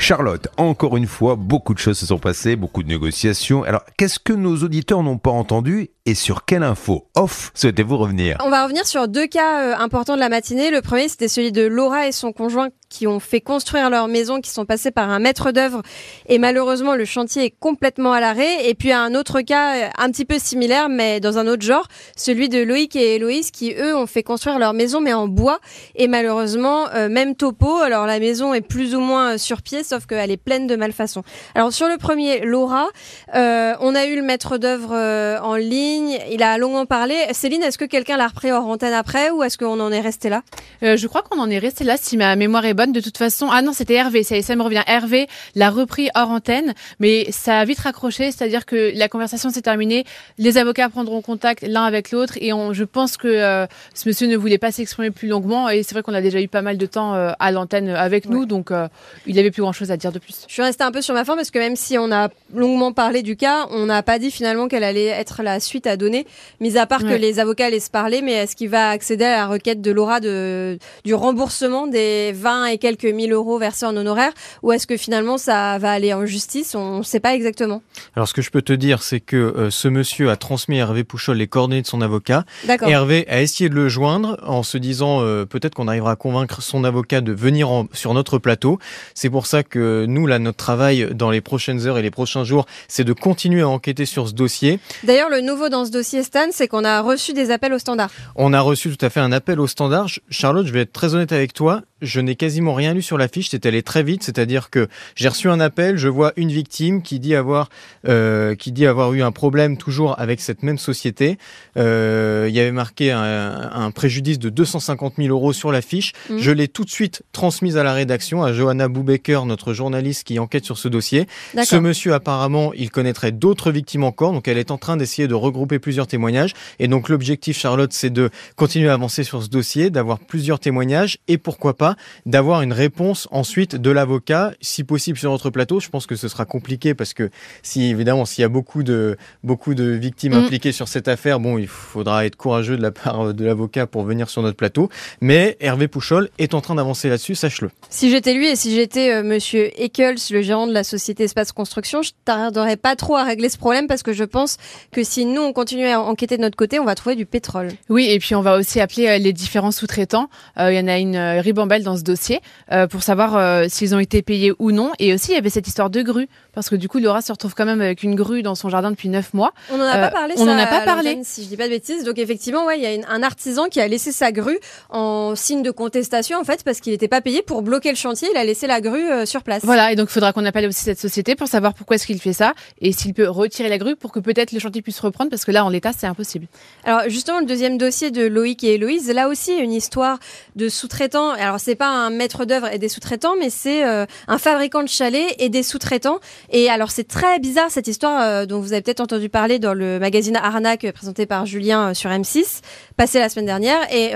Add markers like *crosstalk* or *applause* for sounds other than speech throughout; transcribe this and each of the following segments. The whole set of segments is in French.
Charlotte, encore une fois, beaucoup de choses se sont passées, beaucoup de négociations. Alors, qu'est-ce que nos auditeurs n'ont pas entendu et sur quelle info off souhaitez-vous revenir? On va revenir sur deux cas euh, importants de la matinée. Le premier, c'était celui de Laura et son conjoint qui ont fait construire leur maison, qui sont passés par un maître d'œuvre et malheureusement le chantier est complètement à l'arrêt. Et puis un autre cas euh, un petit peu similaire mais dans un autre genre, celui de Loïc et Héloïse qui eux ont fait construire leur maison mais en bois et malheureusement euh, même topo. Alors la maison est plus ou moins sur pied sauf qu'elle est pleine de malfaçons. Alors sur le premier, Laura, euh, on a eu le maître d'œuvre en ligne, il a longuement parlé. Céline, est-ce que quelqu'un l'a repris hors antenne après ou est-ce qu'on en est resté là? Je crois qu'on en est resté là si ma mémoire est bonne. De toute façon, ah non, c'était Hervé, ça, ça me revient. Hervé l'a repris hors antenne, mais ça a vite raccroché, c'est-à-dire que la conversation s'est terminée, les avocats prendront contact l'un avec l'autre, et on, je pense que euh, ce monsieur ne voulait pas s'exprimer plus longuement, et c'est vrai qu'on a déjà eu pas mal de temps euh, à l'antenne avec nous, donc euh, il avait plus grand-chose à dire de plus. Je suis restée un peu sur ma fin parce que même si on a longuement parlé du cas, on n'a pas dit finalement quelle allait être la suite à donner, mis à part que les avocats allaient se parler, mais est-ce qu'il va accéder à la requête de Laura de, du remboursement des 20 et quelques 1000 euros versés en honoraire ou est-ce que finalement ça va aller en justice? On ne sait pas exactement. Alors ce que je peux te dire, c'est que euh, ce monsieur a transmis à Hervé Pouchol les coordonnées de son avocat. Hervé a essayé de le joindre en se disant euh, peut-être qu'on arrivera à convaincre son avocat de venir sur notre plateau. C'est pour ça que nous, là, notre travail dans les prochaines heures et les prochains jours, c'est de continuer à enquêter sur ce dossier. D'ailleurs, le nouveau dans ce dossier, Stan, c'est qu'on a reçu des appels au standard. On a reçu tout à fait un appel au standard. Charlotte, je vais être très honnête avec toi je n'ai quasiment rien lu sur la fiche, c'est allé très vite, c'est-à-dire que j'ai reçu un appel, je vois une victime qui dit avoir, euh, qui dit avoir eu un problème toujours avec cette même société. Euh, il y avait marqué un, préjudice de 250 000 euros sur la fiche. Mmh. Je l'ai tout de suite transmise à la rédaction, à Johanna Boubecker, notre journaliste qui enquête sur ce dossier. Ce monsieur, apparemment, il connaîtrait d'autres victimes encore, donc elle est en train d'essayer de regrouper plusieurs témoignages. Et donc l'objectif, Charlotte, c'est de continuer à avancer sur ce dossier, d'avoir plusieurs témoignages et pourquoi pas d'avoir une réponse ensuite de l'avocat, si possible sur notre plateau. Je pense que ce sera compliqué parce que si évidemment s'il y a beaucoup de beaucoup de victimes mm. impliquées sur cette affaire, bon, il faudra être courageux de la part de l'avocat pour venir sur notre plateau. Mais Hervé Pouchol est en train d'avancer là-dessus, sache-le. Si j'étais lui et si j'étais euh, Monsieur Eccles, le gérant de la société Espace Construction, je tarderais pas trop à régler ce problème parce que je pense que si nous on continue à enquêter de notre côté, on va trouver du pétrole. Oui, et puis on va aussi appeler euh, les différents sous-traitants. Euh, il y en a une ribambelle dans ce dossier euh, pour savoir euh, s'ils ont été payés ou non. Et aussi, il y avait cette histoire de grue, parce que du coup, Laura se retrouve quand même avec une grue dans son jardin depuis neuf mois. On n'en a pas euh, parlé. On n'en a pas parlé. Si je dis pas de bêtises. Donc effectivement, ouais, il y a un artisan qui a laissé sa grue en signe de contestation, en fait, parce qu'il n'était pas payé pour bloquer le chantier. Il a laissé la grue sur place. Voilà. Et donc, il faudra qu'on appelle aussi cette société pour savoir pourquoi est-ce qu'il fait ça et s'il peut retirer la grue pour que peut-être le chantier puisse reprendre, parce que là, en l'état, c'est impossible. Alors justement, le deuxième dossier de Loïc et Héloïse, là aussi, une histoire de sous-traitant. Alors c'est pas un maître d'œuvre et des sous-traitants, mais c'est euh, un fabricant de chalets et des sous-traitants. Et alors c'est très bizarre cette histoire euh, dont vous avez peut-être entendu parler dans le magazine Arnaque euh, présenté par Julien sur M6, passé la semaine dernière et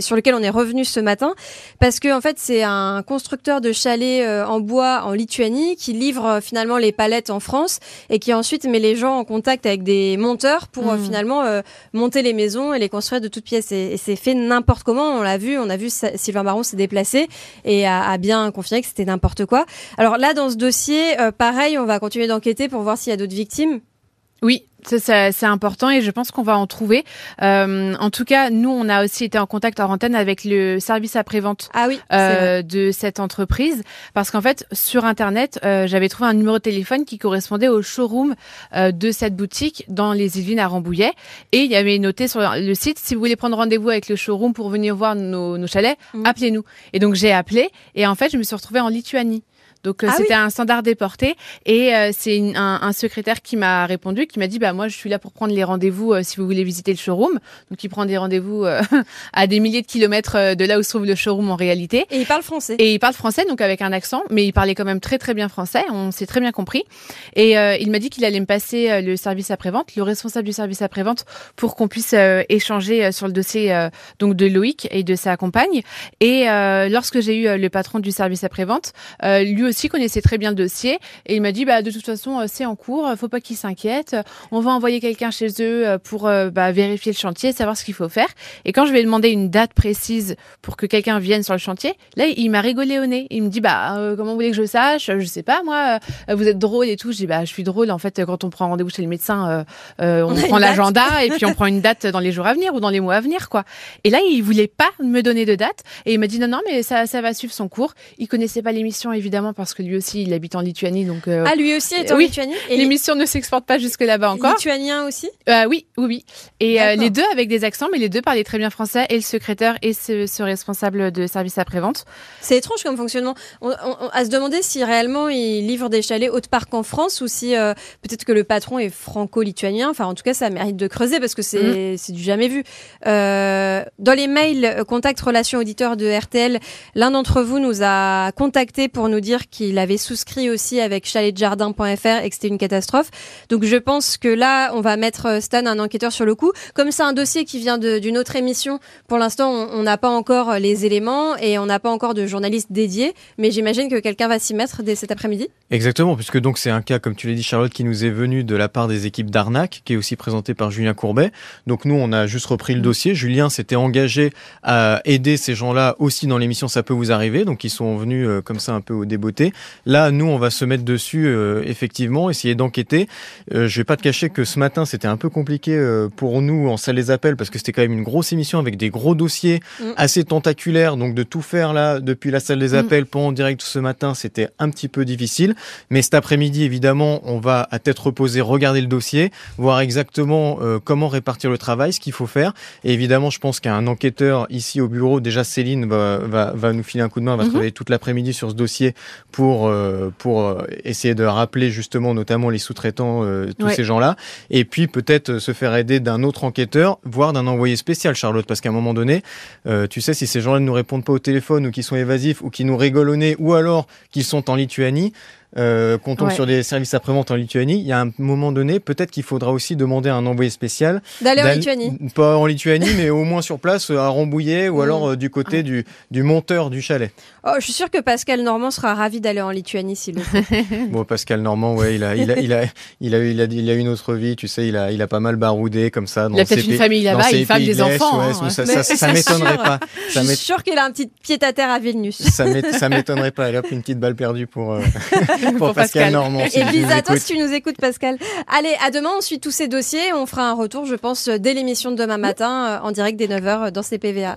sur lequel on est revenu ce matin, parce que en fait c'est un constructeur de chalets en bois en Lituanie qui livre finalement les palettes en France et qui ensuite met les gens en contact avec des monteurs pour hmm. finalement monter les maisons et les construire de toutes pièces. Et, c'est fait n'importe comment. On l'a vu, on a vu Sylvain Baron s'est déplacé et a, bien confirmé que c'était n'importe quoi. Alors là, dans ce dossier, euh, pareil, on va continuer d'enquêter pour voir s'il y a d'autres victimes? Oui, c'est important et je pense qu'on va en trouver. Euh, en tout cas, nous, on a aussi été en contact en antenne avec le service après-vente ah oui, euh, de cette entreprise parce qu'en fait, sur Internet, euh, j'avais trouvé un numéro de téléphone qui correspondait au showroom euh, de cette boutique dans les Yvelines à Rambouillet et il y avait noté sur le site si vous voulez prendre rendez-vous avec le showroom pour venir voir nos, nos chalets, mmh. appelez-nous. Et donc j'ai appelé et en fait, je me suis retrouvée en Lituanie. Donc euh, ah c'était un standard déporté et euh, c'est un, un, secrétaire qui m'a répondu, qui m'a dit bah moi je suis là pour prendre les rendez-vous euh, si vous voulez visiter le showroom. Donc il prend des rendez-vous *laughs* à des milliers de kilomètres de là où se trouve le showroom en réalité. Et il parle français. Et il parle français donc avec un accent, mais il parlait quand même très très bien français. On s'est très bien compris. Et il m'a dit qu'il allait me passer le service après-vente, le responsable du service après-vente, pour qu'on puisse échanger sur le dossier donc de Loïc et de sa compagne. Et lorsque j'ai eu le patron du service après-vente, lui aussi aussi connaissait très bien le dossier et il m'a dit bah de toute façon c'est en cours, faut pas qu'ils s'inquiètent. On va envoyer quelqu'un chez eux pour bah, vérifier le chantier, savoir ce qu'il faut faire. Et quand je lui ai demandé une date précise pour que quelqu'un vienne sur le chantier, là il m'a rigolé au nez. Il me dit bah comment vous voulez que je sache? Je sais pas moi. vous êtes drôle et tout. Je dis bah je suis drôle en fait quand on prend rendez-vous chez le médecin, on, on prend l'agenda et puis on prend une date dans les jours à venir ou dans les mois à venir quoi. Et là il voulait pas me donner de date et il m'a dit non non mais ça ça va suivre son cours. Il connaissait pas l'émission évidemment parce que lui aussi il habite en Lituanie donc. Euh, ah lui aussi est en Lituanie. Et l'émission ne s'exporte pas jusque là-bas encore. Lituanien aussi. Euh, oui oui oui. Et euh, les deux avec des accents mais les deux parlaient très bien français et le secrétaire et ce, responsable de service après vente. C'est étrange comme fonctionnement. On, à se demander si réellement il livre des chalets haute parc en France ou si peut-être que le patron est franco-lituanien. Enfin en tout cas ça mérite de creuser parce que c'est c'est du jamais vu. dans les mails contact relations auditeurs de RTL, l'un d'entre vous nous a contacté pour nous dire qu'il avait souscrit aussi avec chaletjardin.fr et que c'était une catastrophe. Donc je pense que là, on va mettre euh, Stan, un enquêteur, sur le coup. Comme c'est un dossier qui vient d'une autre émission, pour l'instant, on n'a pas encore euh, les éléments et on n'a pas encore de journaliste dédié. Mais j'imagine que quelqu'un va s'y mettre dès cet après-midi. Exactement, puisque donc c'est un cas, comme tu l'as dit, Charlotte, qui nous est venu de la part des équipes d'Arnac, qui est aussi présenté par Julien Courbet. Donc nous, on a juste repris le dossier. Julien s'était engagé à aider ces gens-là aussi dans l'émission Ça peut vous arriver. Donc ils sont venus euh, comme ça un peu au débeauté. Là, nous, on va se mettre dessus, euh, effectivement, essayer d'enquêter. Euh, je vais pas te cacher que ce matin, c'était un peu compliqué pour nous en salle des appels parce que c'était quand même une grosse émission avec des gros dossiers mm. assez tentaculaires. Donc de tout faire là depuis la salle des mm. appels pour en direct ce matin, c'était un petit peu difficile. Mais cet après-midi, évidemment, on va à tête reposée regarder le dossier, voir exactement comment répartir le travail, ce qu'il faut faire. Et évidemment, je pense qu'un enquêteur ici au bureau, déjà Céline va, va, va nous filer un coup de main, va mm-hmm. travailler toute l'après-midi sur ce dossier pour euh, pour euh, essayer de rappeler justement notamment les sous-traitants, euh, tous ces gens-là, et puis peut-être se faire aider d'un autre enquêteur, voire d'un envoyé spécial, Charlotte, parce qu'à un moment donné, tu sais, si ces gens-là ne nous répondent pas au téléphone ou qui sont évasifs ou qui nous rigolent au nez, ou alors qu'ils sont en Lituanie, euh, qu'on tombe sur des services après-vente en Lituanie, il y a un moment donné, peut-être qu'il faudra aussi demander à un envoyé spécial d'aller en Lituanie. Pas en Lituanie, mais au moins sur place à Rambouillet ou *laughs* alors euh, du côté du, du monteur du chalet. Oh, je suis sûr que Pascal Normand sera ravi d'aller en Lituanie s'il le fait. *laughs* bon, Pascal Normand, ouais, il a, il a, il a, il a, il a, il a une autre vie, tu sais, il a, il a pas mal baroudé comme ça. il a peut-être une famille là-bas, une femme, des enfants. Hein. Ça, ça, ça m'étonnerait pas. je suis sûr qu'il a un petit pied à terre à Vilnius. ça m'étonnerait pas. Elle a une petite balle perdue pour, euh, *laughs* pour, Pascal Normand. Et bis à toi si tu nous écoutes, Pascal. Allez, à demain, on suit tous ces dossiers. On fera un retour, je pense, dès l'émission de demain matin, euh, en direct dès 9h dans CPVA.